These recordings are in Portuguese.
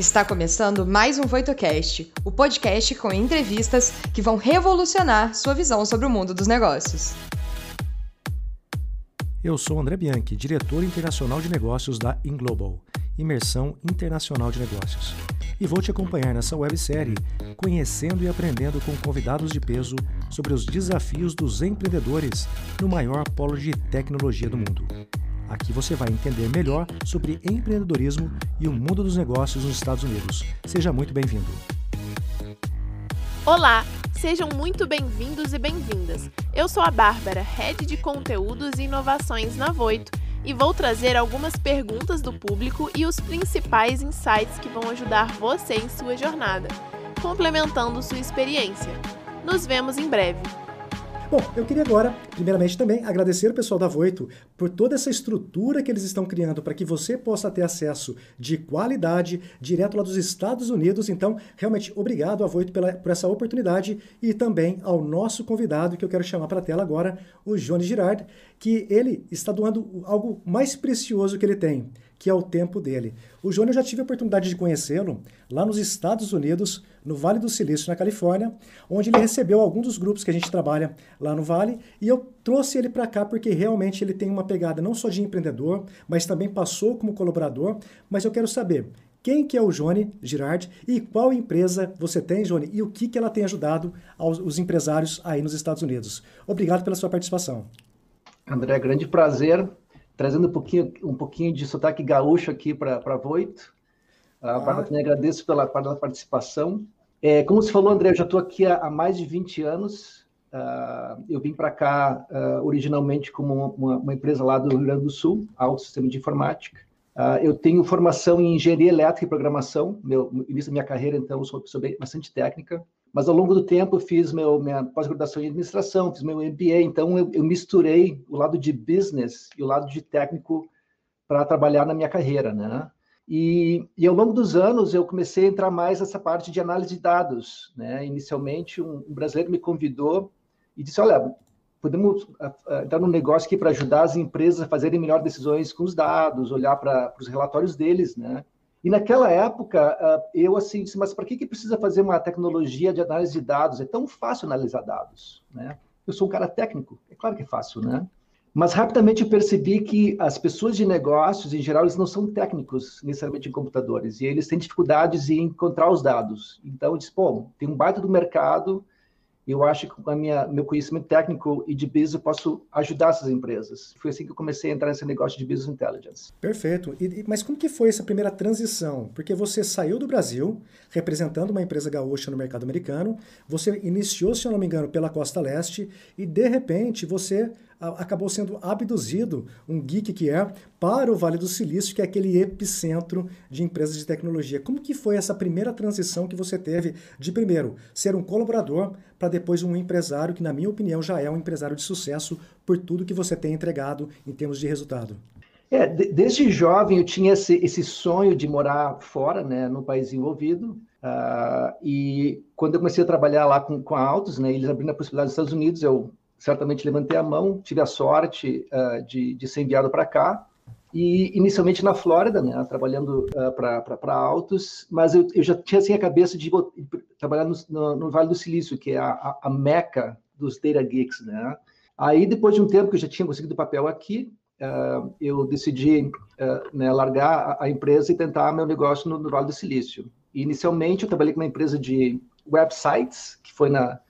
Está começando mais um VoitoCast, o podcast com entrevistas que vão revolucionar sua visão sobre o mundo dos negócios. Eu sou André Bianchi, diretor internacional de negócios da Inglobal, Imersão Internacional de Negócios. E vou te acompanhar nessa websérie, conhecendo e aprendendo com convidados de peso sobre os desafios dos empreendedores no maior polo de tecnologia do mundo. Aqui você vai entender melhor sobre empreendedorismo e o mundo dos negócios nos Estados Unidos. Seja muito bem-vindo. Olá, sejam muito bem-vindos e bem-vindas. Eu sou a Bárbara, Head de Conteúdos e Inovações na Voito, e vou trazer algumas perguntas do público e os principais insights que vão ajudar você em sua jornada, complementando sua experiência. Nos vemos em breve. Bom, eu queria agora, primeiramente também, agradecer o pessoal da Voito por toda essa estrutura que eles estão criando para que você possa ter acesso de qualidade direto lá dos Estados Unidos. Então, realmente, obrigado a Voito pela, por essa oportunidade e também ao nosso convidado, que eu quero chamar para a tela agora, o Johnny Girard, que ele está doando algo mais precioso que ele tem, que é o tempo dele. O Johnny, eu já tive a oportunidade de conhecê-lo lá nos Estados Unidos, no Vale do Silício, na Califórnia, onde ele recebeu alguns dos grupos que a gente trabalha lá no Vale, e eu trouxe ele para cá porque realmente ele tem uma pegada não só de empreendedor, mas também passou como colaborador. Mas eu quero saber quem que é o Johnny Girard e qual empresa você tem, Johnny, e o que, que ela tem ajudado aos os empresários aí nos Estados Unidos. Obrigado pela sua participação. André, grande prazer, trazendo um pouquinho, um pouquinho de sotaque gaúcho aqui para Voito. Ah, ah. também agradeço pela, pela participação. É, como você falou, André, eu já estou aqui há, há, mais de 20 anos. Uh, eu vim para cá uh, originalmente como uma, uma, empresa lá do Rio Grande do Sul, Alto Sistema de Informática. Uh, eu tenho formação em engenharia elétrica e programação. Meu início da minha carreira, então, sou uma pessoa bem, bastante técnica. Mas ao longo do tempo eu fiz meu, minha pós-graduação em administração, fiz meu MBA. Então eu, eu misturei o lado de business e o lado de técnico para trabalhar na minha carreira, né? E, e, ao longo dos anos eu comecei a entrar mais nessa parte de análise de dados. Né? Inicialmente, um, um brasileiro me convidou e disse: Olha, podemos uh, uh, entrar num negócio aqui para ajudar as empresas a fazerem melhores decisões com os dados, olhar para os relatórios deles. Né? E naquela época, uh, eu assim disse: Mas para que, que precisa fazer uma tecnologia de análise de dados? É tão fácil analisar dados. Né? Eu sou um cara técnico, é claro que é fácil, né? Mas rapidamente eu percebi que as pessoas de negócios, em geral, eles não são técnicos necessariamente em computadores, e eles têm dificuldades em encontrar os dados. Então, eu disse, pô, tem um baita do mercado, eu acho que com a minha meu conhecimento técnico e de business eu posso ajudar essas empresas. Foi assim que eu comecei a entrar nesse negócio de business intelligence. Perfeito. E, mas como que foi essa primeira transição? Porque você saiu do Brasil representando uma empresa gaúcha no mercado americano, você iniciou, se eu não me engano, pela costa leste e de repente você acabou sendo abduzido, um geek que é, para o Vale do Silício, que é aquele epicentro de empresas de tecnologia. Como que foi essa primeira transição que você teve de primeiro ser um colaborador para depois um empresário que, na minha opinião, já é um empresário de sucesso por tudo que você tem entregado em termos de resultado? É, desde jovem eu tinha esse, esse sonho de morar fora, né, no país envolvido. Uh, e quando eu comecei a trabalhar lá com, com a Autos, né, eles abrindo a possibilidade dos Estados Unidos, eu certamente levantei a mão, tive a sorte uh, de, de ser enviado para cá. E inicialmente na Flórida, né, trabalhando uh, para Autos, mas eu, eu, já tinha assim a cabeça de, trabalhar no, no, no, Vale do Silício, que é a, a, meca dos data geeks, né? Aí depois de um tempo que eu já tinha conseguido papel aqui, uh, eu decidi uh, né, largar a, a, empresa e tentar meu negócio no, no Vale do Silício. E inicialmente eu trabalhei com uma empresa de websites, que foi na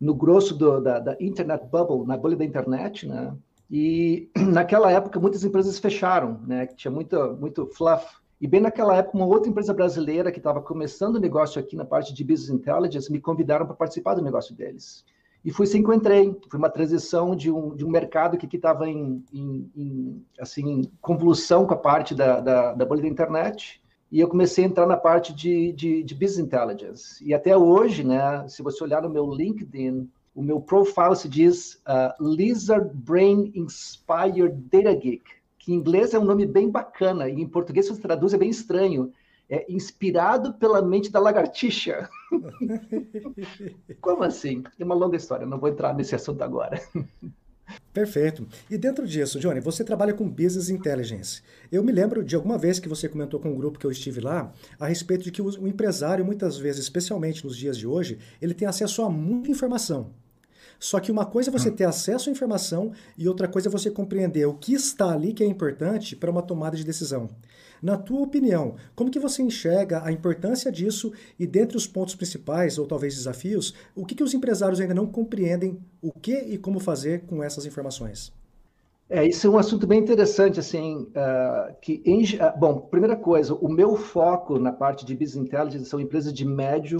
no grosso do, da, da, internet bubble, na bolha da internet, né? E naquela época muitas empresas fecharam, né? Tinha muito, muito fluff. E bem naquela época, uma outra empresa brasileira que estava começando o negócio aqui na parte de business intelligence me convidaram para participar do negócio deles. E foi assim que eu entrei. Foi uma transição de um, de um mercado que estava em, em, em, assim, convulsão com a parte da, da, da bolha da internet e eu comecei a entrar na parte de, de, de, business intelligence. E até hoje, né, se você olhar no meu LinkedIn, o meu profile se diz uh, Lizard Brain Inspired Data Geek, que em inglês é um nome bem bacana, e em português, se traduz, é bem estranho. É inspirado pela mente da lagartixa. Como assim? É uma longa história, não vou entrar nesse assunto agora. Perfeito. E dentro disso, Johnny, você trabalha com Business Intelligence. Eu me lembro de alguma vez que você comentou com um grupo que eu estive lá a respeito de que o empresário, muitas vezes, especialmente nos dias de hoje, ele tem acesso a muita informação. Só que uma coisa é você hum. ter acesso à informação e outra coisa é você compreender o que está ali que é importante para uma tomada de decisão. Na tua opinião, como que você enxerga a importância disso e dentre os pontos principais ou talvez desafios, o que, que os empresários ainda não compreendem o que e como fazer com essas informações? É, isso é um assunto bem interessante, assim, uh, que, em, uh, bom, primeira coisa, o meu foco na parte de Business Intelligence são empresas de médio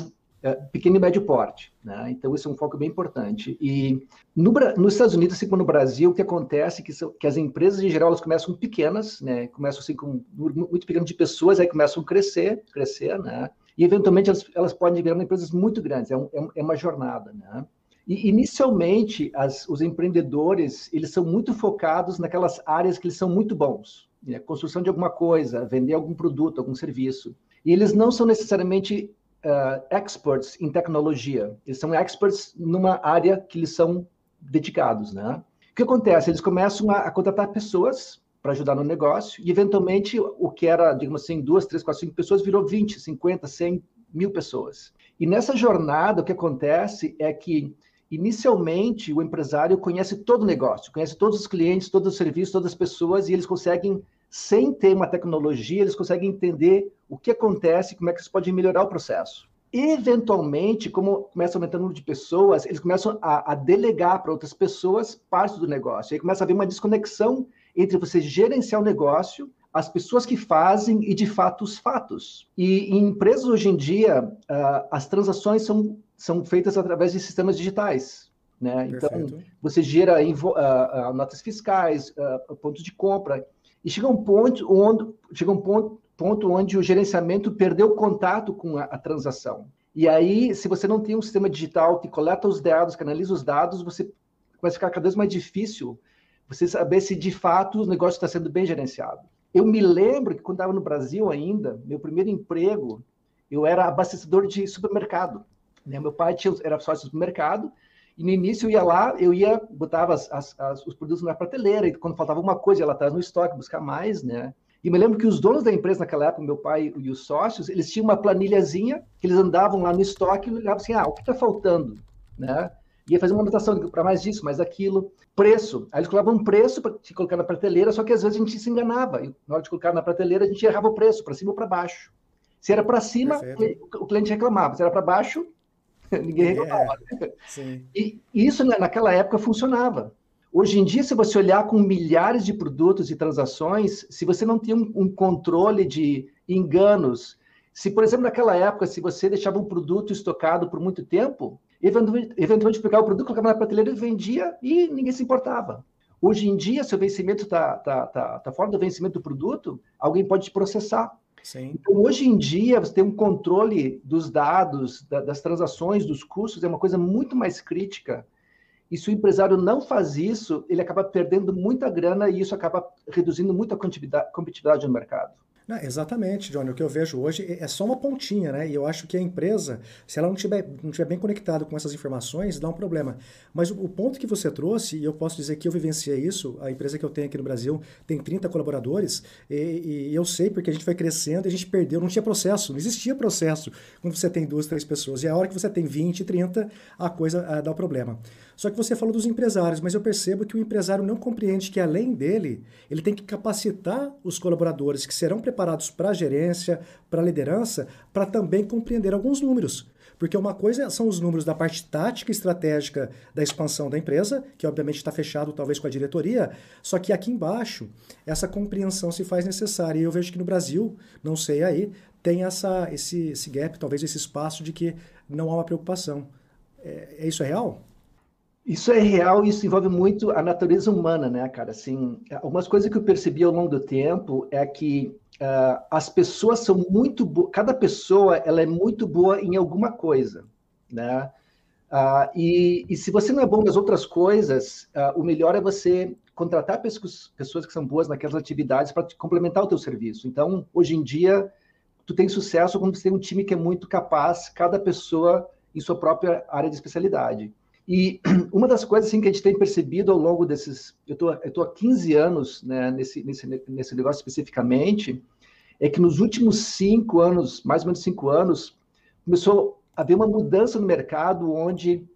pequeno e médio porte. Né? Então, isso é um foco bem importante. E no, nos Estados Unidos, assim como no Brasil, o que acontece é que, que as empresas, em geral, elas começam pequenas, né? começam assim com muito pequeno de pessoas, aí começam a crescer, crescer, né? e eventualmente elas, elas podem virar empresas muito grandes, é, um, é, é uma jornada. Né? E, inicialmente, as, os empreendedores, eles são muito focados naquelas áreas que eles são muito bons. Né? Construção de alguma coisa, vender algum produto, algum serviço. E eles não são necessariamente uh, experts em tecnologia. Eles são experts numa área que eles são dedicados, né? O que acontece? Eles começam a, a contratar pessoas para ajudar no negócio e, eventualmente, o que era, digamos assim, duas, três, quatro, cinco pessoas virou 20, 50, 100, mil pessoas. E nessa jornada, o que acontece é que, inicialmente, o empresário conhece todo o negócio, conhece todos os clientes, todos os serviços, todas as pessoas, e eles conseguem sem ter uma tecnologia, eles conseguem entender o que acontece, como é que eles podem melhorar o processo. Eventualmente, como começa aumentando o número de pessoas, eles começam a, a delegar para outras pessoas parte do negócio. Aí começa a haver uma desconexão entre você gerenciar o negócio, as pessoas que fazem e, de fato, os fatos. E em empresas hoje em dia, uh, as transações são, são feitas através de sistemas digitais. Né? Então, você gera uh, uh, notas fiscais, pontos de compra. E chega um ponto onde, chega um ponto, ponto onde o gerenciamento perdeu contato com a, a transação. E aí, se você não tem um sistema digital que coleta os dados, que analisa os dados, você vai ficar cada vez mais difícil você saber se de fato o negócio está sendo bem gerenciado. Eu me lembro que quando estava no Brasil ainda, meu primeiro emprego, eu era abastecedor de supermercado. Né? Meu pai tinha, era sócio de supermercado e no início eu ia lá, eu ia, botava as, as, as, os produtos na prateleira, e quando faltava uma coisa, ela atrás no estoque, buscar mais, né? E me lembro que os donos da empresa naquela época, meu pai e os sócios, eles tinham uma planilhazinha que eles andavam lá no estoque e olhavam assim, ah, o que está faltando, né? Ia fazer uma anotação para mais disso, mais aquilo. Preço. Aí eles colocavam um preço para te colocar na prateleira, só que às vezes a gente se enganava. E na hora de colocar na prateleira, a gente errava o preço, para cima ou para baixo. Se era para cima, Perfeito. o cliente reclamava. Se era para baixo, Ninguém reclamava. É, e isso naquela época funcionava. Hoje em dia, se você olhar com milhares de produtos e transações, se você não tem um, um controle de enganos, se, por exemplo, naquela época, se você deixava um produto estocado por muito tempo, eventualmente, eventualmente pegava o produto, colocava na prateleira e vendia e ninguém se importava. Hoje em dia, se o vencimento está tá, tá, tá fora do vencimento do produto, alguém pode te processar. Sim. Então, hoje em dia, você tem um controle dos dados, da, das transações, dos custos, é uma coisa muito mais crítica. E se o empresário não faz isso, ele acaba perdendo muita grana e isso acaba reduzindo muito a competitividade no mercado. Não, exatamente, Johnny. O que eu vejo hoje é, é só uma pontinha, né? E eu acho que a empresa, se ela não estiver não tiver bem conectada com essas informações, dá um problema. Mas o, o, ponto que você trouxe, e eu posso dizer que eu vivenciei isso, a empresa que eu tenho aqui no Brasil tem 30 colaboradores, e, e eu sei porque a gente foi crescendo e a gente perdeu, não tinha processo, não existia processo quando você tem duas, três pessoas. E a hora que você tem 20, 30, a coisa a, dá um problema. Só que você falou dos empresários, mas eu percebo que o empresário não compreende que, além dele, ele tem que capacitar os colaboradores que serão preparados para a gerência, para liderança, para também compreender alguns números. Porque uma coisa são os números da parte tática e estratégica da expansão da empresa, que obviamente está fechado talvez com a diretoria, só que aqui embaixo essa compreensão se faz necessária. E eu vejo que no Brasil, não sei aí, tem essa, esse, esse gap, talvez esse espaço de que não há uma preocupação. É, é isso é real? Isso é real isso envolve muito a natureza humana, né, cara? Assim, algumas coisas que eu percebi ao longo do tempo é que uh, as pessoas são muito boas, cada pessoa ela é muito boa em alguma coisa, né? Uh, e, e, se você não é bom nas outras coisas, uh, o melhor é você contratar pessoas, pessoas que são boas naquelas atividades para complementar o teu serviço. Então, hoje em dia, tu tem sucesso quando você tem um time que é muito capaz, cada pessoa em sua própria área de especialidade. E uma das coisas assim, que a gente tem percebido ao longo desses. Eu tô, estou há 15 anos né, nesse, nesse, nesse negócio especificamente, é que nos últimos cinco anos, mais ou menos cinco anos, começou a haver uma mudança no mercado onde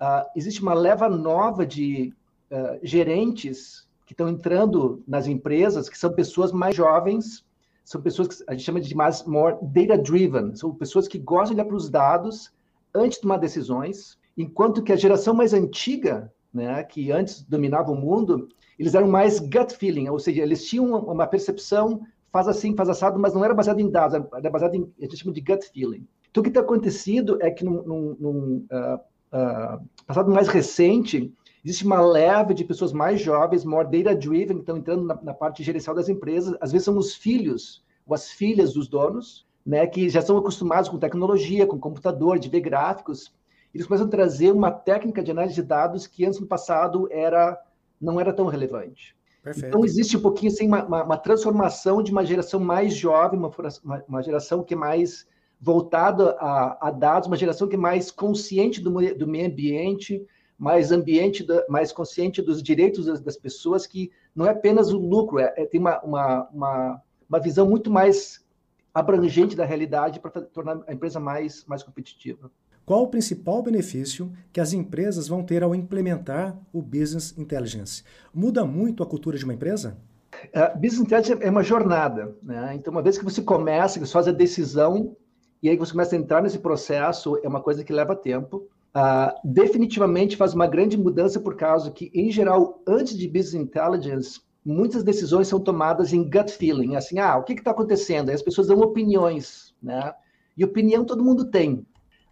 uh, existe uma leva nova de uh, gerentes que estão entrando nas empresas, que são pessoas mais jovens, são pessoas que a gente chama de mais more data-driven, são pessoas que gostam de olhar para os dados antes de tomar decisões, enquanto que a geração mais antiga, né, que antes dominava o mundo, eles eram mais gut feeling, ou seja, eles tinham uma percepção faz assim, faz assado, mas não era baseado em dados, era baseado em, a gente chama de gut feeling. Então, o que está acontecido é que, num, num, num uh, uh, passado mais recente, existe uma leve de pessoas mais jovens, more data-driven, que estão entrando na, na, parte gerencial das empresas. Às vezes são os filhos ou as filhas dos donos, né, que já são acostumados com tecnologia, com computador, de ver gráficos. Eles começam a trazer uma técnica de análise de dados que antes no passado era não era tão relevante. Perfeito. Então, existe um pouquinho assim, uma, uma, uma, transformação de uma geração mais jovem, uma, uma geração que é mais voltada a, a, dados, uma geração que é mais consciente do, do meio ambiente, mais ambiente, da, mais consciente dos direitos das, das, pessoas, que não é apenas o lucro, é, é tem uma, uma, uma, uma visão muito mais abrangente da realidade para tornar a empresa mais, mais competitiva. Qual o principal benefício que as empresas vão ter ao implementar o Business Intelligence? Muda muito a cultura de uma empresa? Uh, business Intelligence é uma jornada. Né? Então, uma vez que você começa, que você faz a decisão, e aí você começa a entrar nesse processo, é uma coisa que leva tempo. Uh, definitivamente faz uma grande mudança por causa que, em geral, antes de Business Intelligence, muitas decisões são tomadas em gut feeling. Assim, ah, o que está acontecendo? Aí as pessoas dão opiniões, né? E opinião todo mundo tem.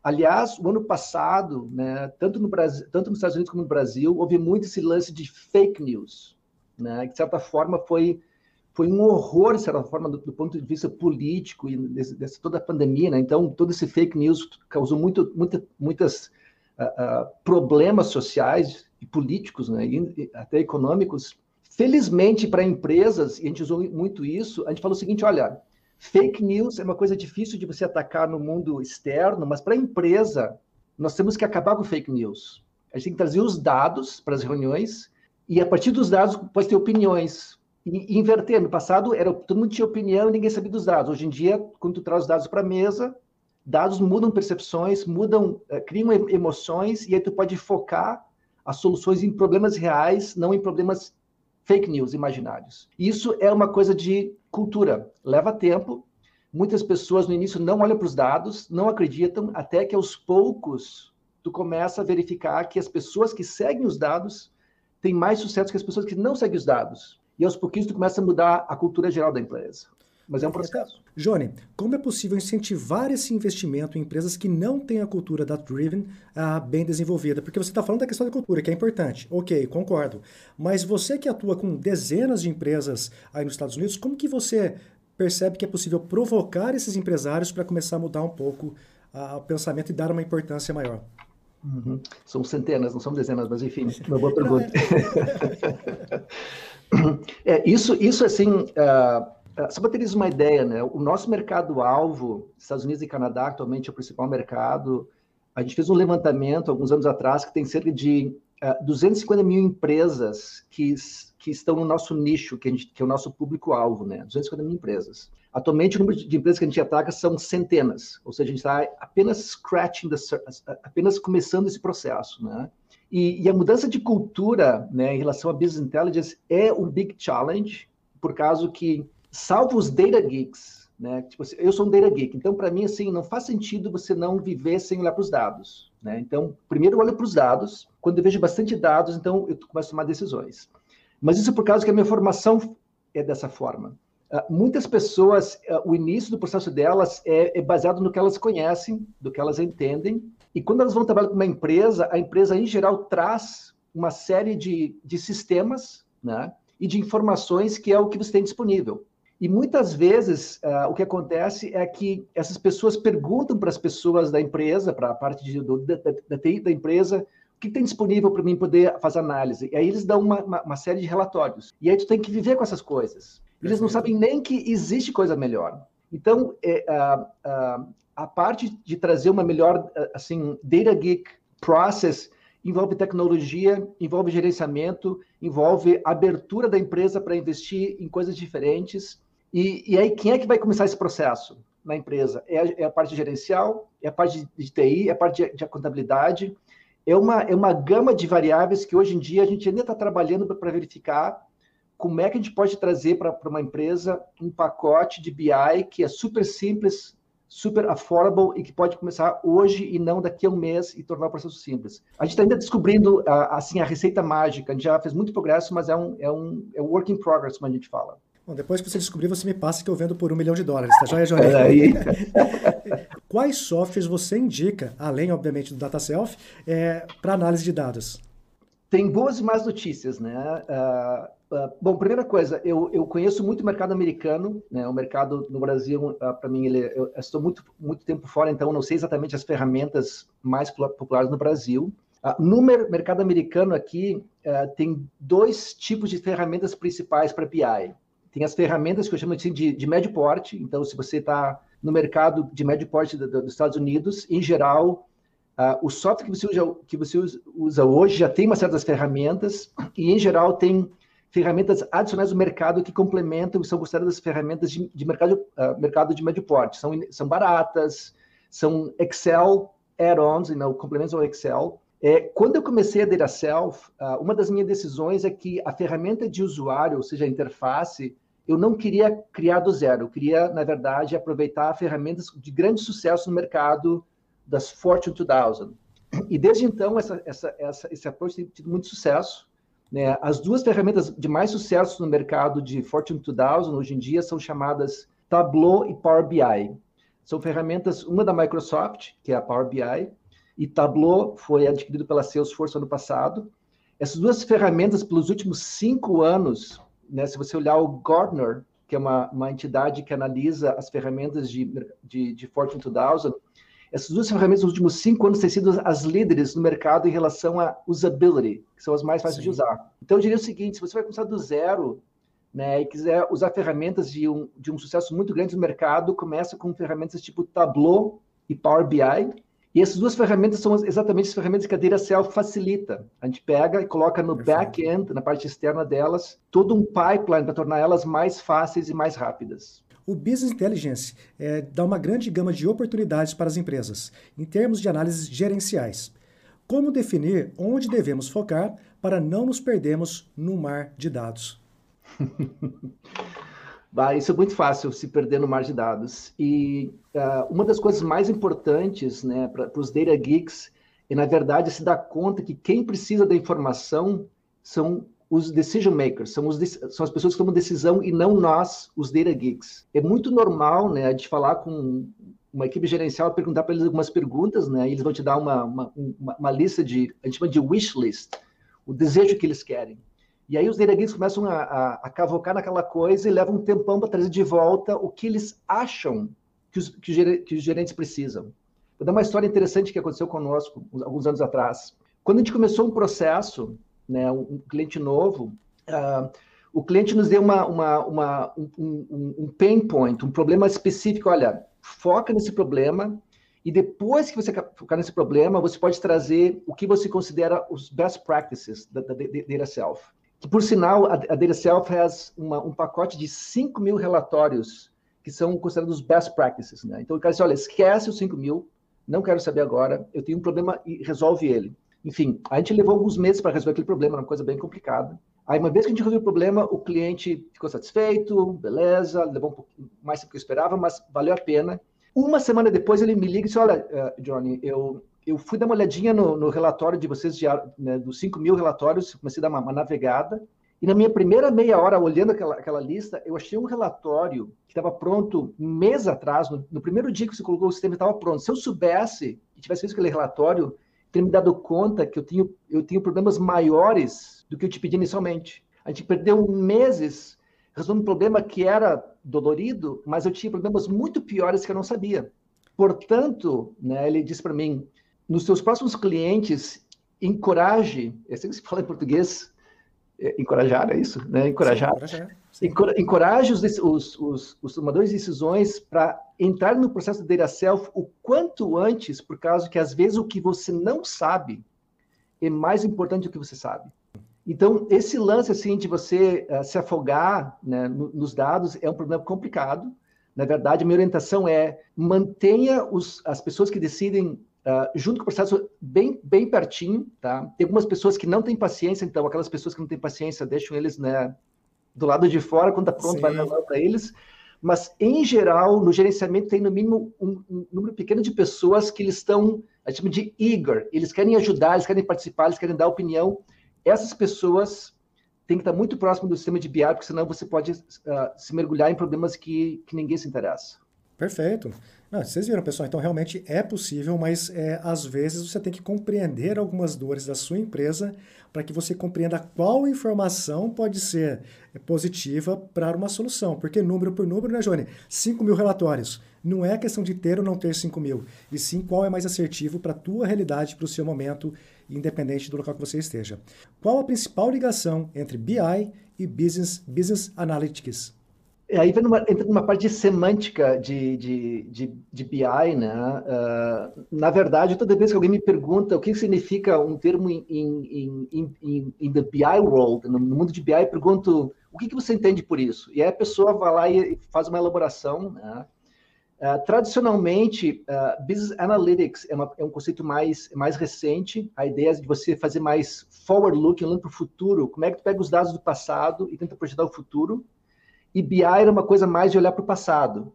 Aliás, o ano passado, né, tanto, no Brasil, tanto nos Estados Unidos como no Brasil, houve muito esse lance de fake news, né, que de certa forma foi, foi um horror, de certa forma, do, do ponto de vista político e desse, toda a pandemia. Né? Então, todo esse fake news causou muito, muita, muitas uh, uh, problemas sociais e políticos, né, e até econômicos. Felizmente, para empresas, e a gente usou muito isso, a gente falou o seguinte: olha, Fake news é uma coisa difícil de você atacar no mundo externo, mas para a empresa, nós temos que acabar com fake news. A gente tem que trazer os dados para as reuniões e a partir dos dados pode ter opiniões. E, inverter. No passado, era, todo mundo tinha opinião e ninguém sabia dos dados. Hoje em dia, quando tu traz os dados para a mesa, dados mudam percepções, mudam, uh, criam emoções e aí tu pode focar as soluções em problemas reais, não em problemas fake news imaginários. Isso é uma coisa de cultura, leva tempo. Muitas pessoas no início não olham para os dados, não acreditam, até que aos poucos tu começa a verificar que as pessoas que seguem os dados têm mais sucesso que as pessoas que não seguem os dados. E aos pouquinhos tu começa a mudar a cultura geral da empresa mas é um processo. Johnny, como é possível incentivar esse investimento em empresas que não têm a cultura data-driven uh, bem desenvolvida? Porque você está falando da questão da cultura, que é importante. Ok, concordo. Mas você que atua com dezenas de empresas aí nos Estados Unidos, como que você percebe que é possível provocar esses empresários para começar a mudar um pouco uh, o pensamento e dar uma importância maior? Uhum. São centenas, não são dezenas, mas enfim, uma boa pergunta. é, isso, isso assim, uh, ah, só para teres uma ideia, né? O nosso mercado-alvo, Estados Unidos e Canadá, atualmente é o principal mercado. A gente fez um levantamento alguns anos atrás que tem cerca de uh, ah, 250 mil empresas que, que estão no nosso nicho, que, gente, que é o nosso público-alvo, né? 250 mil empresas. Atualmente, o número de empresas que a gente ataca são centenas, ou seja, a gente está apenas scratching, the, apenas começando esse processo, né? E, e, a mudança de cultura, né, em relação a business intelligence é um big challenge, por causa que salvo os data geeks, né? Tipo assim, eu sou um data geek, então para mim assim não faz sentido você não viver sem olhar para os dados, né? Então primeiro eu olho para os dados, quando eu vejo bastante dados, então eu começo a tomar decisões. Mas isso é por causa que a minha formação é dessa forma. Uh, muitas pessoas, uh, o início do processo delas é, é, baseado no que elas conhecem, do que elas entendem, e quando elas vão trabalhar com uma empresa, a empresa em geral traz uma série de, de sistemas, né? E de informaçõões que é o que você tem disponível. E muitas vezes uh, o que acontece é que essas pessoas perguntam para as pessoas da empresa, para a parte de, do, da, da, TI da empresa, o que tem disponível para mim poder fazer análise. E aí eles dão uma, uma, uma, série de relatórios. E aí tu tem que viver com essas coisas. Eles não sabem nem que existe coisa melhor. Então, é, uh, uh, a parte de trazer uma melhor, assim, data geek process envolve tecnologia, envolve gerenciamento, envolve abertura da empresa para investir em coisas diferentes. E, e, aí, quem é que vai começar esse processo na empresa? É a, é a parte gerencial, é a parte de, TI, é a parte de, de contabilidade. É uma, é uma gama de variáveis que hoje em dia a gente ainda está trabalhando para verificar como é que a gente pode trazer para uma empresa um pacote de BI que é super simples, super affordable e que pode começar hoje e não daqui a um mês e tornar o processo simples. A gente está ainda descobrindo assim a receita mágica. A gente já fez muito progresso, mas é um é um é um work in progress, como a gente fala. Bom, depois que você descobrir, você me passa que eu vendo por um milhão de dólares, tá joia, Johnny? É, Quais softwares você indica, além, obviamente, do DataSelf, é, para análise de dados? Tem boas e más notícias, né? Uh, Uh, bom, primeira coisa, eu, eu conheço muito o mercado americano, né? O mercado no Brasil, uh, para mim, ele, eu estou muito, muito tempo fora, então não sei exatamente as ferramentas mais populares no Brasil. No mer mercado americano aqui, tem dois tipos de ferramentas principais para BI. Tem as ferramentas que eu chamo assim, de, de médio porte, então se você está no mercado de médio porte do, do, dos Estados Unidos, em geral, o software que você, usa, que você usa hoje já tem uma certas ferramentas e, em geral, tem ferramentas adicionais do mercado que complementam e são consideradas ferramentas de, de mercado, uh, mercado de médio porte. São, são baratas, são Excel add-ons, né, complementos ao Excel. É, quando eu comecei a Data Self, uh, uma das minhas decisões é que a ferramenta de usuário, ou seja, a interface, eu não queria criar do zero. Eu queria, na verdade, aproveitar ferramentas de grande sucesso no mercado das Fortune 2000. E desde então, essa, essa, essa, esse approach tem tido muito sucesso. Né? As duas ferramentas de mais sucesso no mercado de Fortune 2000 hoje em dia são chamadas Tableau e Power BI. São ferramentas, uma da Microsoft, que é a Power BI, e Tableau foi adquirido pela Salesforce ano passado. Essas duas ferramentas, pelos últimos cinco anos, né, se você olhar o Gartner, que é uma, uma entidade que analisa as ferramentas de, de, de Fortune 2000, essas duas ferramentas nos últimos cinco anos têm sido as líderes no mercado em relação à usability, que são as mais fáceis Sim. de usar. Então, eu diria o seguinte: se você vai começar do zero né, e quiser usar ferramentas de um, de um sucesso muito grande no mercado, começa com ferramentas tipo Tableau e Power BI. E essas duas ferramentas são exatamente as ferramentas que a Data Self facilita. A gente pega e coloca no back-end, na parte externa delas, todo um pipeline para tornar elas mais fáceis e mais rápidas. O Business Intelligence é, dá uma grande gama de oportunidades para as empresas, em termos de análises gerenciais. Como definir onde devemos focar para não nos perdermos no mar de dados? Bah, isso é muito fácil, se perder no mar de dados. E uh, uma das coisas mais importantes né, para os data geeks é, na verdade, se dar conta que quem precisa da informação são os decision makers, são, os, são as pessoas que tomam decisão e não nós, os data geeks. É muito normal, né, a gente falar com uma equipe gerencial, perguntar para eles algumas perguntas, né, e eles vão te dar uma, uma, uma, uma, lista de, a gente chama de wish list, o desejo que eles querem. E aí os geeks começam a, a, a cavocar naquela coisa e levam um tempão para trazer de volta o que eles acham que os, que, que os gerentes precisam. Vou dar uma história interessante que aconteceu conosco alguns anos atrás. Quando a gente começou um processo né, um, cliente novo, uh, o cliente nos deu uma, uma, uma um, um, um, pain point, um problema específico. Olha, foca nesse problema e depois que você focar nesse problema, você pode trazer o que você considera os best practices da, da, da Data Self. Por sinal, a, a Data Self faz uma, um pacote de 5 mil relatórios que são considerados os best practices. Né? Então, o cara diz, olha, esquece os 5 mil, não quero saber agora, eu tenho um problema e resolve ele. Enfim, a gente levou alguns meses para resolver aquele problema, era uma coisa bem complicada. Aí, uma vez que a gente resolveu o problema, o cliente ficou satisfeito, beleza, levou um pouquinho mais do que eu esperava, mas valeu a pena. Uma semana depois, ele me liga e disse: Olha, uh, Johnny, eu, eu fui dar uma olhadinha no, no relatório de vocês, de, né, dos 5 mil relatórios, comecei a dar uma, uma, navegada. E na minha primeira meia hora, olhando aquela, aquela lista, eu achei um relatório que estava pronto um mês atrás, no, no, primeiro dia que você colocou o sistema, estava pronto. Se eu soubesse e tivesse feito aquele relatório, ter me dado conta que eu tenho, eu tenho problemas maiores do que eu te pedi inicialmente. A gente perdeu meses resolvendo um problema que era dolorido, mas eu tinha problemas muito piores que eu não sabia. Portanto, né, ele disse para mim, nos seus próximos clientes, encoraje, é assim que se fala em português, é, encorajar, é isso? Né? Encorajar. Sim, encorajar. Encoraje os, os, os, os tomadores de decisões para entrar no processo de data self o quanto antes, por causa que às vezes o que você não sabe é mais importante do que você sabe. Então, esse lance assim de você uh, se afogar né, nos dados é um problema complicado. Na verdade, a minha orientação é mantenha os, as pessoas que decidem uh, junto com o processo bem, bem pertinho. Tá? Tem algumas pessoas que não têm paciência, então aquelas pessoas que não têm paciência deixam eles né, do lado de fora, quando está pronto, Sim. vai levar para eles. Mas, em geral, no gerenciamento tem no mínimo um, um número pequeno de pessoas que eles estão, a gente chama de eager, eles querem ajudar, eles querem participar, eles querem dar opinião essas pessoas têm que estar muito próximo do sistema de BI, porque senão você pode uh, se mergulhar em problemas que, que ninguém se interessa. Perfeito. Não, vocês viram, pessoal, então realmente é possível, mas é, às vezes você tem que compreender algumas dores da sua empresa para que você compreenda qual informação pode ser positiva para uma solução. Porque número por número, né, Johnny? 5 mil relatórios. Não é questão de ter ou não ter 5 mil, e sim qual é mais assertivo para a tua realidade, para o seu momento, independente do local que você esteja. Qual a principal ligação entre BI e Business, business Analytics? É, aí numa, entra numa parte de semântica de, de, de, de BI, né? Uh, na verdade, toda vez que alguém me pergunta o que significa um termo em, the BI world, no mundo de BI, eu pergunto o que, que você entende por isso? E aí a pessoa vai lá e faz uma elaboração, né? Uh, tradicionalmente, uh, Business Analytics é, uma, é, um conceito mais, mais recente. A ideia é de você fazer mais forward-looking, olhando para o futuro. Como é que tu pega os dados do passado e tenta projetar o futuro? E BI era uma coisa mais de olhar para o passado.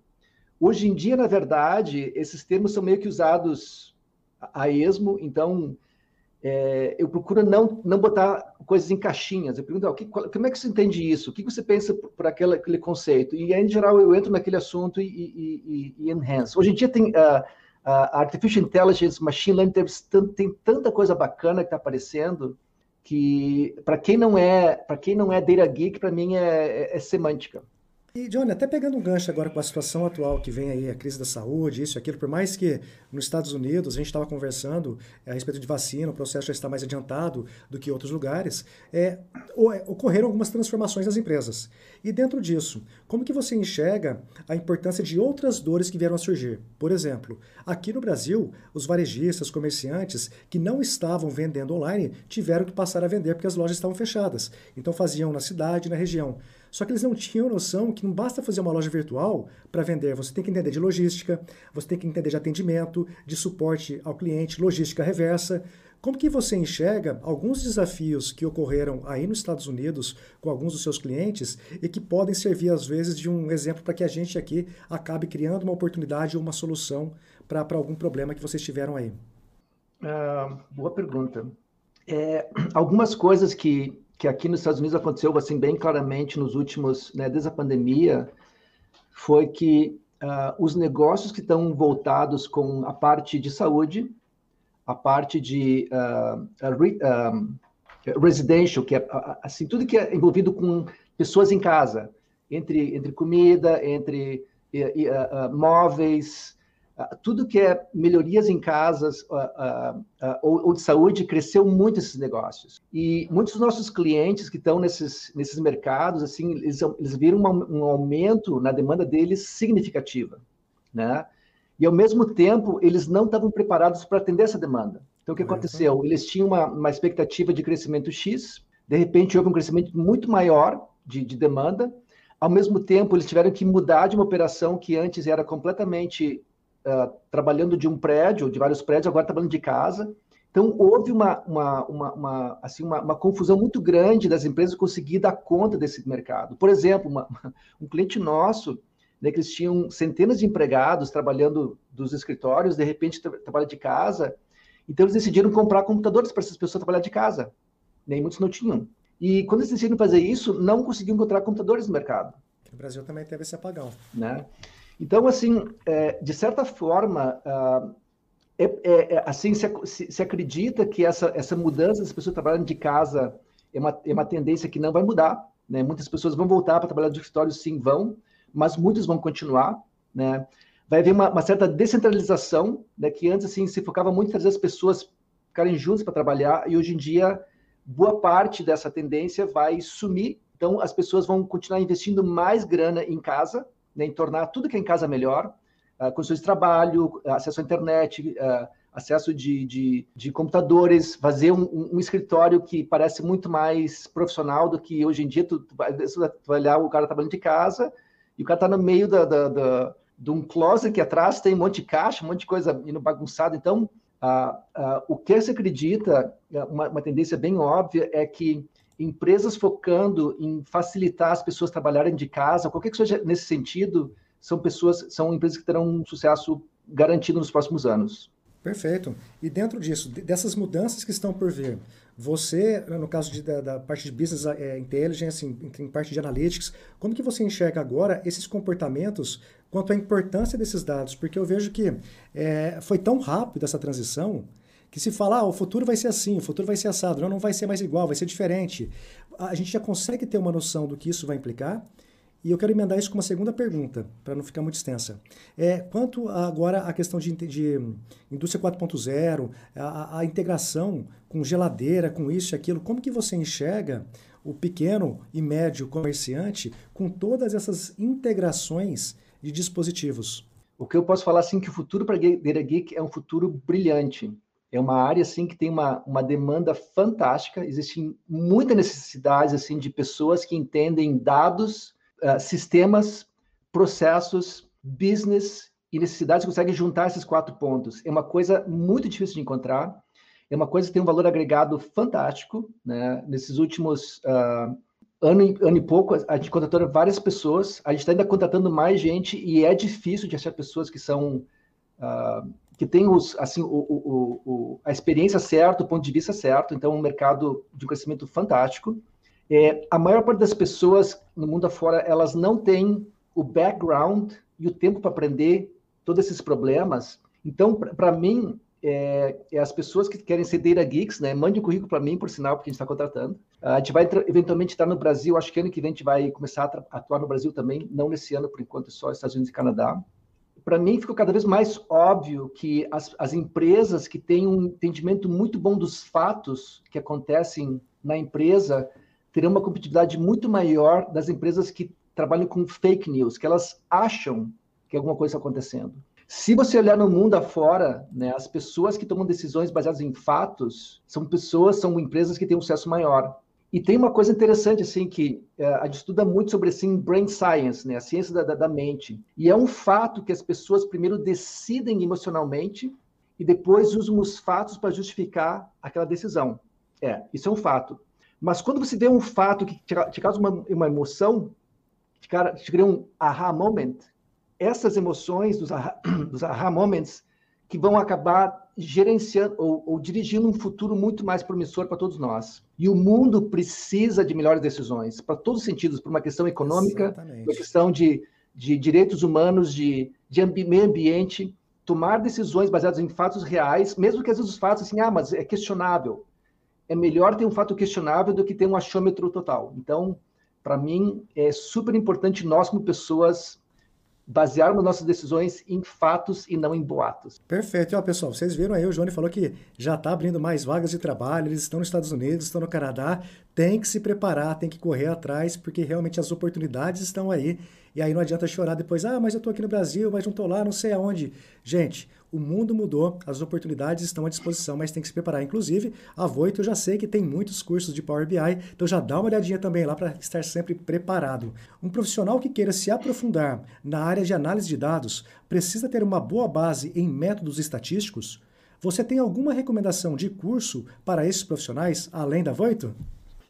Hoje em dia, na verdade, esses termos são meio que usados a esmo. Então, é, eu procuro não, não botar coisas em caixinhas. Eu pergunto, oh, que, como é que você entende isso? O que você pensa por, por aquele, aquele conceito? E aí, em geral, eu entro naquele assunto e, e, e, e enhance. Hoje em dia tem uh, uh, Artificial Intelligence, Machine Learning, tem, tem tanta coisa bacana que está aparecendo que, para quem não é para quem não é data geek, para mim é, é, é semântica. E, Johnny, até pegando um gancho agora com a situação atual que vem aí, a crise da saúde, isso e aquilo, por mais que nos Estados Unidos a gente estava conversando a respeito de vacina, o processo já está mais adiantado do que outros lugares, é, é, ocorreram algumas transformações nas empresas. E dentro disso, como que você enxerga a importância de outras dores que vieram a surgir? Por exemplo, aqui no Brasil, os varejistas, comerciantes que não estavam vendendo online tiveram que passar a vender porque as lojas estavam fechadas. Então faziam na cidade, na região. Só que eles não tinham noção que não basta fazer uma loja virtual para vender, você tem que entender de logística, você tem que entender de atendimento, de suporte ao cliente, logística reversa. Como que você enxerga alguns desafios que ocorreram aí nos Estados Unidos com alguns dos seus clientes e que podem servir às vezes de um exemplo para que a gente aqui acabe criando uma oportunidade ou uma solução para algum problema que vocês tiveram aí? Uh, boa pergunta. É, algumas coisas que que aqui nos Estados Unidos aconteceu assim bem claramente nos últimos, né, desde a pandemia, foi que uh, os negócios que estão voltados com a parte de saúde, a parte de uh, re, um, residential, que é assim tudo que é envolvido com pessoas em casa, entre entre comida, entre uh, móveis, ah, tudo que é melhorias em casas uh, uh, ou, ou, de saúde cresceu muito esses negócios. E muitos dos nossos clientes que estão nesses nesses mercados assim eles, eles viram uma, um aumento na demanda deles significativa né? E ao mesmo tempo eles não estavam preparados para atender essa demanda. Então o que aconteceu? Eles tinham uma, uma expectativa de crescimento x de repente houve um crescimento muito maior de, de demanda. Ao mesmo tempo eles tiveram que mudar de uma operação que antes era completamente uh, trabalhando de um prédio, de vários prédios, agora trabalhando de casa. Então, houve uma, uma, uma, uma assim, uma, confusão muito grande das empresas conseguir dar conta desse mercado. Por exemplo, um cliente nosso, né, que eles tinham centenas de empregados trabalhando dos escritórios, de repente tra trabalha de casa, então eles decidiram comprar computadores para essas pessoas trabalhar de casa. Nem muitos não tinham. E quando eles decidiram fazer isso, não conseguiam encontrar computadores no mercado. No Brasil também teve esse apagão. Né? Então, assim, é, de certa forma, uh, é, é, é, assim se, se, acredita que essa, essa mudança das pessoas trabalhando de casa é uma, é uma tendência que não vai mudar. Né? Muitas pessoas vão voltar para trabalhar de escritório, sim, vão, mas muitos vão continuar. Né? Vai haver uma, uma certa descentralização, né? que antes assim, se focava muito em fazer as pessoas ficarem juntas para trabalhar, e hoje em dia, boa parte dessa tendência vai sumir. Então, as pessoas vão continuar investindo mais grana em casa, né, em tornar tudo que é em casa melhor, uh, condições de trabalho, acesso à internet, uh, acesso de, de, de computadores, fazer um, um, escritório que parece muito mais profissional do que hoje em dia. Tu, tu, vai, tu vai olhar o cara trabalhando de casa e o cara está no meio da, da, da, de um closet que atrás tem um monte de caixa, um monte de coisa indo bagunçado. Então, ah, ah, o que se acredita, uma, uma tendência bem óbvia, é que empresas focando em facilitar as pessoas trabalharem de casa, qualquer que seja nesse sentido, são pessoas, são empresas que terão um sucesso garantido nos próximos anos. Perfeito. E dentro disso, dessas mudanças que estão por vir, você, no caso de, da, da, parte de business é, intelligence, em, em, parte de analytics, como que você enxerga agora esses comportamentos quanto à importância desses dados? Porque eu vejo que é, foi tão rápido essa transição que se falar, ah, o futuro vai ser assim, o futuro vai ser assado, não, não vai ser mais igual, vai ser diferente. A gente já consegue ter uma noção do que isso vai implicar. E eu quero emendar isso com uma segunda pergunta, para não ficar muito extensa. É, quanto agora à questão de, de indústria 4.0, a, a, integração com geladeira, com isso e aquilo, como que você enxerga o pequeno e médio comerciante com todas essas integrações de dispositivos? O que eu posso falar assim que o futuro para a Geek é um futuro brilhante. É uma área assim que tem uma, uma demanda fantástica. Existem muitas necessidades assim de pessoas que entendem dados, uh, sistemas, processos, business e necessidades conseguem juntar esses quatro pontos. É uma coisa muito difícil de encontrar. É uma coisa que tem um valor agregado fantástico. Né? Nesses últimos uh, ano, ano e pouco, a gente contratou várias pessoas. A gente está ainda contratando mais gente e é difícil de achar pessoas que são uh, que tem os, assim, o, o, o, a experiência certa, o ponto de vista certo, então um mercado de crescimento fantástico. É, a maior parte das pessoas no mundo afora, elas não têm o background e o tempo para aprender todos esses problemas. Então, para mim, é, é, as pessoas que querem ser data geeks, né? Mande um currículo para mim, por sinal, porque a gente está contratando. A gente vai eventualmente estar no Brasil, acho que ano que vem a gente vai começar a atuar no Brasil também, não nesse ano, por enquanto, só Estados Unidos e Canadá para mim ficou cada vez mais óbvio que as, as empresas que têm um entendimento muito bom dos fatos que acontecem na empresa terão uma competitividade muito maior das empresas que trabalham com fake news, que elas acham que alguma coisa está acontecendo. Se você olhar no mundo afora, né, as pessoas que tomam decisões baseadas em fatos são pessoas, são empresas que têm um sucesso maior. E tem uma coisa interessante, assim, que é, a gente estuda muito sobre, assim, brain science, né? A ciência da, da, da mente. E é um fato que as pessoas primeiro decidem emocionalmente e depois usam os fatos para justificar aquela decisão. É, isso é um fato. Mas quando você vê um fato que te, te causa uma, uma emoção, te, te cria um aha moment, essas emoções dos aha, dos aha moments que vão acabar gerenciando ou, ou, dirigindo um futuro muito mais promissor para todos nós. E o mundo precisa de melhores decisões, para todos os sentidos, por uma questão econômica, Exatamente. uma questão de, de direitos humanos, de, de meio ambiente, tomar decisões baseadas em fatos reais, mesmo que às vezes os fatos, assim, ah, mas é questionável. É melhor ter um fato questionável do que ter um achômetro total. Então, para mim, é super importante nós, como pessoas, basearmos nossas decisões em fatos e não em boatos. Perfeito. Ó, pessoal, vocês viram aí, o Johnny falou que já está abrindo mais vagas de trabalho, eles estão nos Estados Unidos, estão no Canadá, tem que se preparar, tem que correr atrás, porque realmente as oportunidades estão aí. E aí não adianta chorar depois, ah, mas eu estou aqui no Brasil, mas não estou lá, não sei aonde. Gente, o mundo mudou, as oportunidades estão à disposição, mas tem que se preparar. Inclusive, a Voito eu já sei que tem muitos cursos de Power BI, então já dá uma olhadinha também lá para estar sempre preparado. Um profissional que queira se aprofundar na área de análise de dados precisa ter uma boa base em métodos estatísticos? Você tem alguma recomendação de curso para esses profissionais, além da Voito?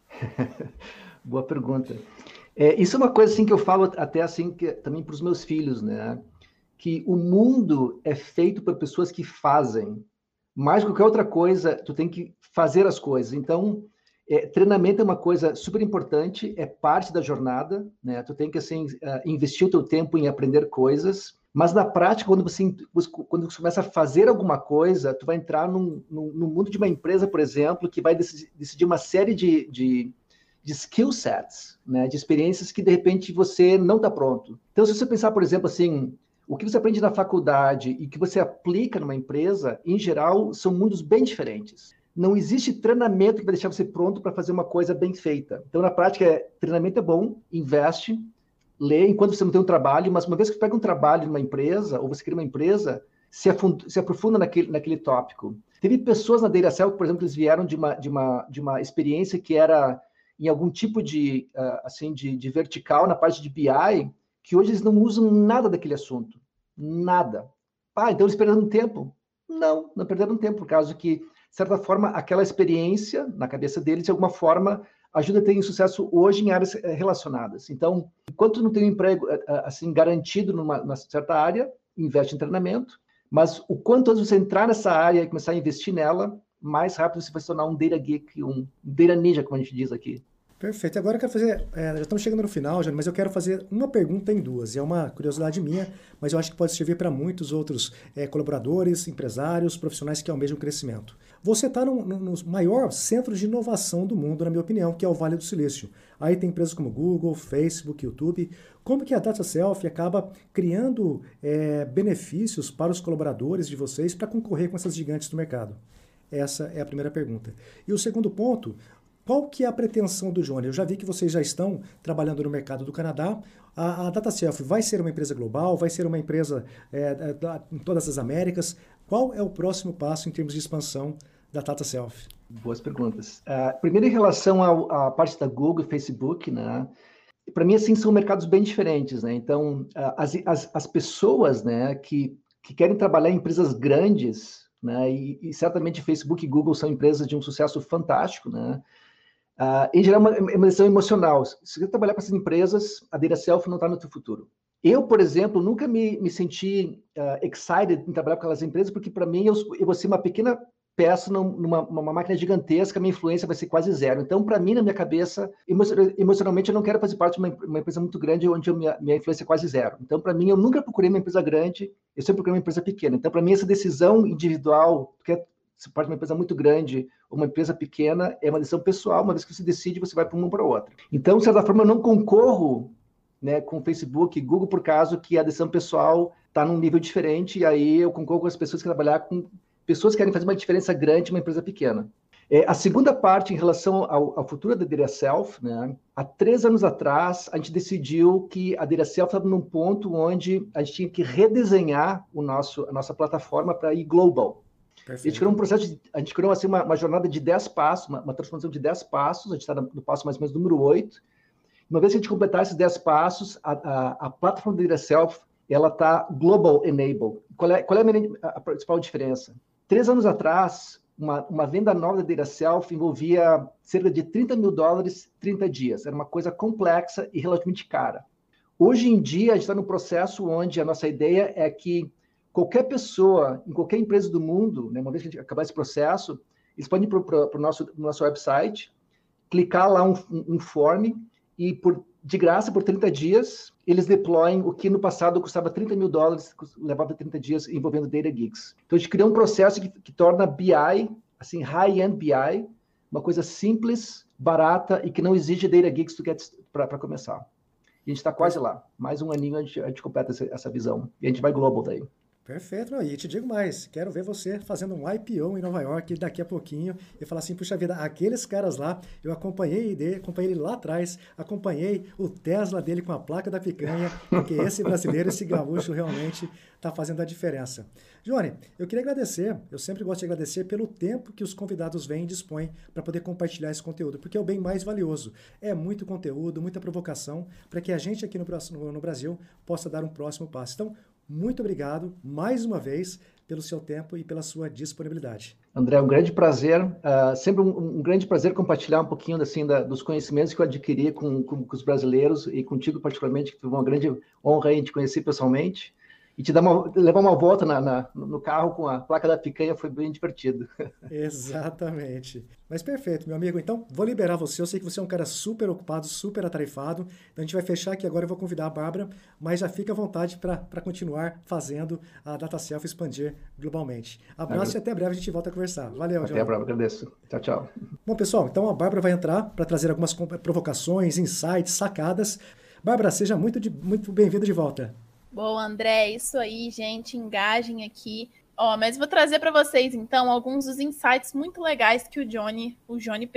boa pergunta. É, isso é uma coisa assim que eu falo até assim que, também para os meus filhos, né? Que o mundo é feito por pessoas que fazem. Mais do que qualquer outra coisa, tu tem que fazer as coisas. Então, é, treinamento é uma coisa super importante, é parte da jornada, né? Tu tem que assim uh, investir o teu tempo em aprender coisas, mas na prática, quando você quando você começa a fazer alguma coisa, tu vai entrar num, num, no mundo de uma empresa, por exemplo, que vai decidir uma série de, de, de skill sets, né? De experiências que de repente você não está pronto. Então, se você pensar, por exemplo, assim, o que você aprende na faculdade e que você aplica numa empresa, em geral, são mundos bem diferentes. Não existe treinamento que vai deixar você pronto para fazer uma coisa bem feita. Então, na prática, é, treinamento é bom, investe, lê enquanto você não tem um trabalho, mas uma vez que você pega um trabalho numa empresa, ou você cria uma empresa, se, se aprofunda naquele, naquele tópico. Teve pessoas na DataCell, por exemplo, eles vieram de uma, de uma, de uma experiência que era em algum tipo de, uh, assim, de, de vertical na parte de BI, que hoje eles não usam nada daquele assunto. Nada. Ah, então eles perderam tempo. Não, não perderam tempo, por causa que, de certa forma, aquela experiência na cabeça deles, de alguma forma, ajuda a ter sucesso hoje em áreas eh, relacionadas. Então, enquanto não tem um emprego eh, eh, assim garantido numa, numa certa área, investe em treinamento, mas o quanto antes você entrar nessa área e começar a investir nela, mais rápido você vai se tornar um data geek, um data ninja, como a gente diz aqui. Perfeito. Agora eu quero fazer. É, já estamos chegando no final, Jânio, mas eu quero fazer uma pergunta em duas. É uma curiosidade minha, mas eu acho que pode servir para muitos outros é, colaboradores, empresários, profissionais que almejam crescimento. Você está no, no, no, maior centro de inovação do mundo, na minha opinião, que é o Vale do Silício. Aí tem empresas como Google, Facebook, YouTube. Como que a Data Self acaba criando é, benefícios para os colaboradores de vocês para concorrer com essas gigantes do mercado? Essa é a primeira pergunta. E o segundo ponto, qual que é a pretensão do Johnny? Eu já vi que vocês já estão trabalhando no mercado do Canadá. A, a DataSelf vai ser uma empresa global? Vai ser uma empresa é, é em todas as Américas? Qual é o próximo passo em termos de expansão da DataSelf? Boas perguntas. Uh, primeiro, em relação à parte da Google e Facebook, né? Para mim, assim, são mercados bem diferentes, né? Então, uh, as, as, as pessoas, né, que, que querem trabalhar em empresas grandes, né? E, e certamente Facebook e Google são empresas de um sucesso fantástico, né? Uh, em geral, é uma, uma decisão emocional. Se você trabalhar com essas empresas, a data self não está no teu futuro. Eu, por exemplo, nunca me, me senti uh, excited em trabalhar com aquelas empresas, porque para mim eu, eu vou ser uma pequena peça numa, numa máquina gigantesca, minha influência vai ser quase zero. Então, para mim, na minha cabeça, emocionalmente, eu não quero fazer parte de uma, uma empresa muito grande onde minha, minha influência é quase zero. Então, para mim, eu nunca procurei uma empresa grande, eu sempre procurei uma empresa pequena. Então, para mim, essa decisão individual, porque você pode uma empresa muito grande ou uma empresa pequena, é uma decisão pessoal, uma vez que você decide, você vai para uma ou para outra. Então, de certa forma, eu não concorro né, com Facebook e Google por causa que a decisão pessoal está num nível diferente, e aí eu concordo com as pessoas que trabalhar com pessoas que querem fazer uma diferença grande uma empresa pequena. É, a segunda parte, em relação ao, ao futuro da Data Self, né, há três anos atrás, a gente decidiu que a Data Self estava num ponto onde a gente tinha que redesenhar o nosso, a nossa plataforma para ir global. Perfeito. A gente criou um processo, de, a gente criou assim, uma, uma jornada de 10 passos, uma, uma, transformação de 10 passos, a gente está no passo mais ou menos número 8. Uma vez que a gente completar esses 10 passos, a, a, a plataforma do Data Self, ela está global enabled. Qual é, qual é a, a, principal diferença? Três anos atrás, uma, uma venda nova da Data Self envolvia cerca de 30 mil dólares 30 dias. Era uma coisa complexa e relativamente cara. Hoje em dia, a gente está no processo onde a nossa ideia é que qualquer pessoa, em qualquer empresa do mundo, né, uma vez que acabar esse processo, eles podem ir para o nosso, nosso website, clicar lá um, um form e por, de graça, por 30 dias, eles deployem o que no passado custava 30 mil dólares, levava 30 dias envolvendo Data Geeks. Então, a gente criou um processo que, que torna BI, assim, high-end BI, uma coisa simples, barata e que não exige Data Geeks para começar. E a gente está quase lá. Mais um aninho a gente, a gente completa essa, essa visão. E a gente vai global daí. Perfeito, não, e te digo mais, quero ver você fazendo um IPO em Nova York daqui a pouquinho e falar assim, puxa vida, aqueles caras lá, eu acompanhei acompanhei ele lá atrás, acompanhei o Tesla dele com a placa da picanha, porque esse brasileiro, esse gaúcho realmente está fazendo a diferença. Johnny, eu queria agradecer, eu sempre gosto de agradecer pelo tempo que os convidados vêm e dispõem para poder compartilhar esse conteúdo, porque é o bem mais valioso. É muito conteúdo, muita provocação, para que a gente aqui no, no Brasil possa dar um próximo passo. Então, muito obrigado mais uma vez pelo seu tempo e pela sua disponibilidade. André, um grande prazer, uh, sempre um, um, grande prazer compartilhar um pouquinho assim da, dos conhecimentos que eu adquiri com, com, com, os brasileiros e contigo particularmente, que foi uma grande honra a te conhecer pessoalmente e te dar uma, levar uma volta na, na, no carro com a placa da picanha foi bem divertido. Exatamente. Mas perfeito, meu amigo. Então, vou liberar você. Eu sei que você é um cara super ocupado, super atarefado. Então, a gente vai fechar aqui agora. Eu vou convidar a Bárbara, mas já fica à vontade para continuar fazendo a Data Self expandir globalmente. Abraço e até breve a gente volta a conversar. Valeu, Até breve, agradeço. Tchau, tchau. Bom, pessoal, então a Bárbara vai entrar para trazer algumas provocações, insights, sacadas. Bárbara, seja muito, muito bem-vinda de volta. Bom, André, isso aí, gente, engajem aqui. Ó, mas vou trazer para vocês então alguns dos insights muito legais que o Johnny, o Johnny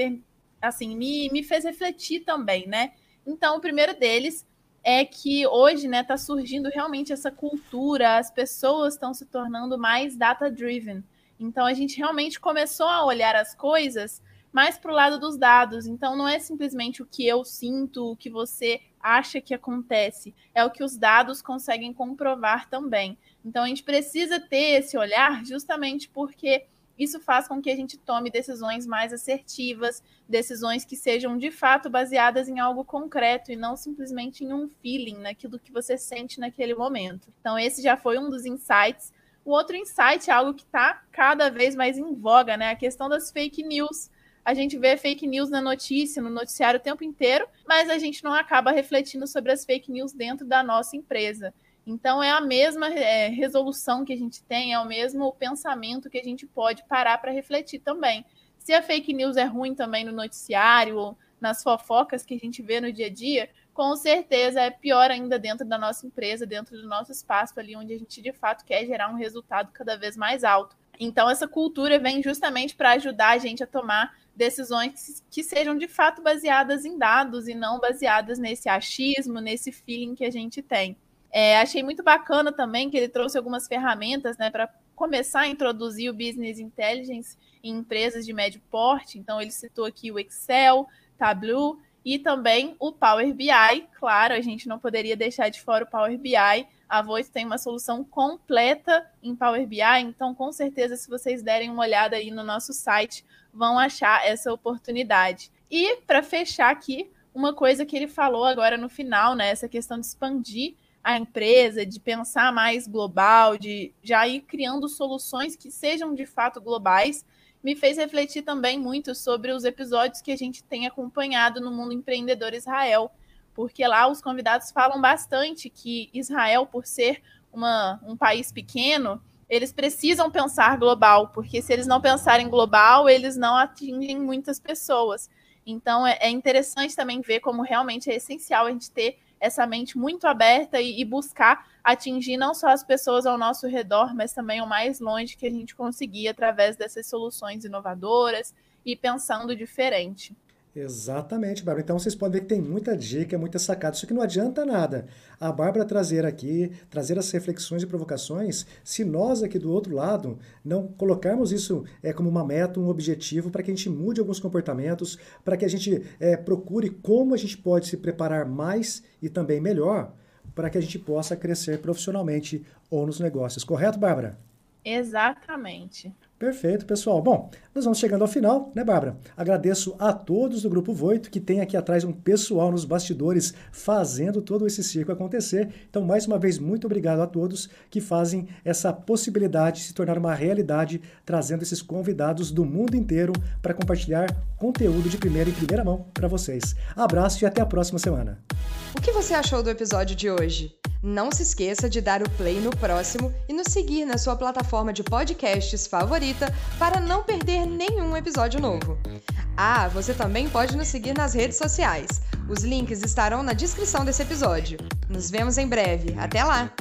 assim, me, me fez refletir também, né? Então, o primeiro deles é que hoje, né, está surgindo realmente essa cultura, as pessoas estão se tornando mais data-driven. Então a gente realmente começou a olhar as coisas mais para o lado dos dados. Então não é simplesmente o que eu sinto, o que você acha que acontece, é o que os dados conseguem comprovar também. Então a gente precisa ter esse olhar justamente porque isso faz com que a gente tome decisões mais assertivas, decisões que sejam de fato baseadas em algo concreto e não simplesmente em um feeling, naquilo que você sente naquele momento. Então, esse já foi um dos insights. O outro insight é algo que está cada vez mais em voga, né? A questão das fake news. A gente vê fake news na notícia, no noticiário o tempo inteiro, mas a gente não acaba refletindo sobre as fake news dentro da nossa empresa. Então, é a mesma é, resolução que a gente tem, é o mesmo pensamento que a gente pode parar para refletir também. Se a fake news é ruim também no noticiário, nas fofocas que a gente vê no dia a dia, com certeza é pior ainda dentro da nossa empresa, dentro do nosso espaço ali, onde a gente de fato quer gerar um resultado cada vez mais alto. Então, essa cultura vem justamente para ajudar a gente a tomar decisões que sejam de fato baseadas em dados e não baseadas nesse achismo, nesse feeling que a gente tem. É, achei muito bacana também que ele trouxe algumas ferramentas né, para começar a introduzir o Business Intelligence em empresas de médio porte. Então, ele citou aqui o Excel, Tableau e também o Power BI. Claro, a gente não poderia deixar de fora o Power BI. A Voice tem uma solução completa em Power BI, então com certeza, se vocês derem uma olhada aí no nosso site, vão achar essa oportunidade. E para fechar aqui, uma coisa que ele falou agora no final, né, essa questão de expandir a empresa, de pensar mais global, de já ir criando soluções que sejam de fato globais, me fez refletir também muito sobre os episódios que a gente tem acompanhado no mundo empreendedor Israel, porque lá os convidados falam bastante que Israel, por ser uma, um país pequeno, eles precisam pensar global, porque se eles não pensarem global, eles não atingem muitas pessoas. Então é, é interessante também ver como realmente é essencial a gente ter essa mente muito aberta e, e, buscar atingir não só as pessoas ao nosso redor, mas também o mais longe que a gente conseguir através dessas soluções inovadoras e pensando diferente. Exatamente, Bárbara. Então vocês podem ver que tem muita dica, muita sacada. Isso que não adianta nada. A Bárbara trazer aqui, trazer as reflexões e provocações, se nós aqui do outro lado não colocarmos isso é, como uma meta, um objetivo, para que a gente mude alguns comportamentos, para que a gente é, procure como a gente pode se preparar mais e também melhor, para que a gente possa crescer profissionalmente ou nos negócios. Correto, Bárbara? Exatamente. Perfeito, pessoal. Bom, nós vamos chegando ao final, né, Bárbara? Agradeço a todos do Grupo Voito, que tem aqui atrás um pessoal nos bastidores fazendo todo esse circo acontecer. Então, mais uma vez, muito obrigado a todos que fazem essa possibilidade de se tornar uma realidade, trazendo esses convidados do mundo inteiro para compartilhar conteúdo de primeira em primeira mão para vocês. Abraço e até a próxima semana. O que você achou do episódio de hoje? Não se esqueça de dar o play no próximo e nos seguir na sua plataforma de podcasts favorita para não perder nenhum episódio novo. Ah, você também pode nos seguir nas redes sociais. Os links estarão na descrição desse episódio. Nos vemos em breve. Até lá!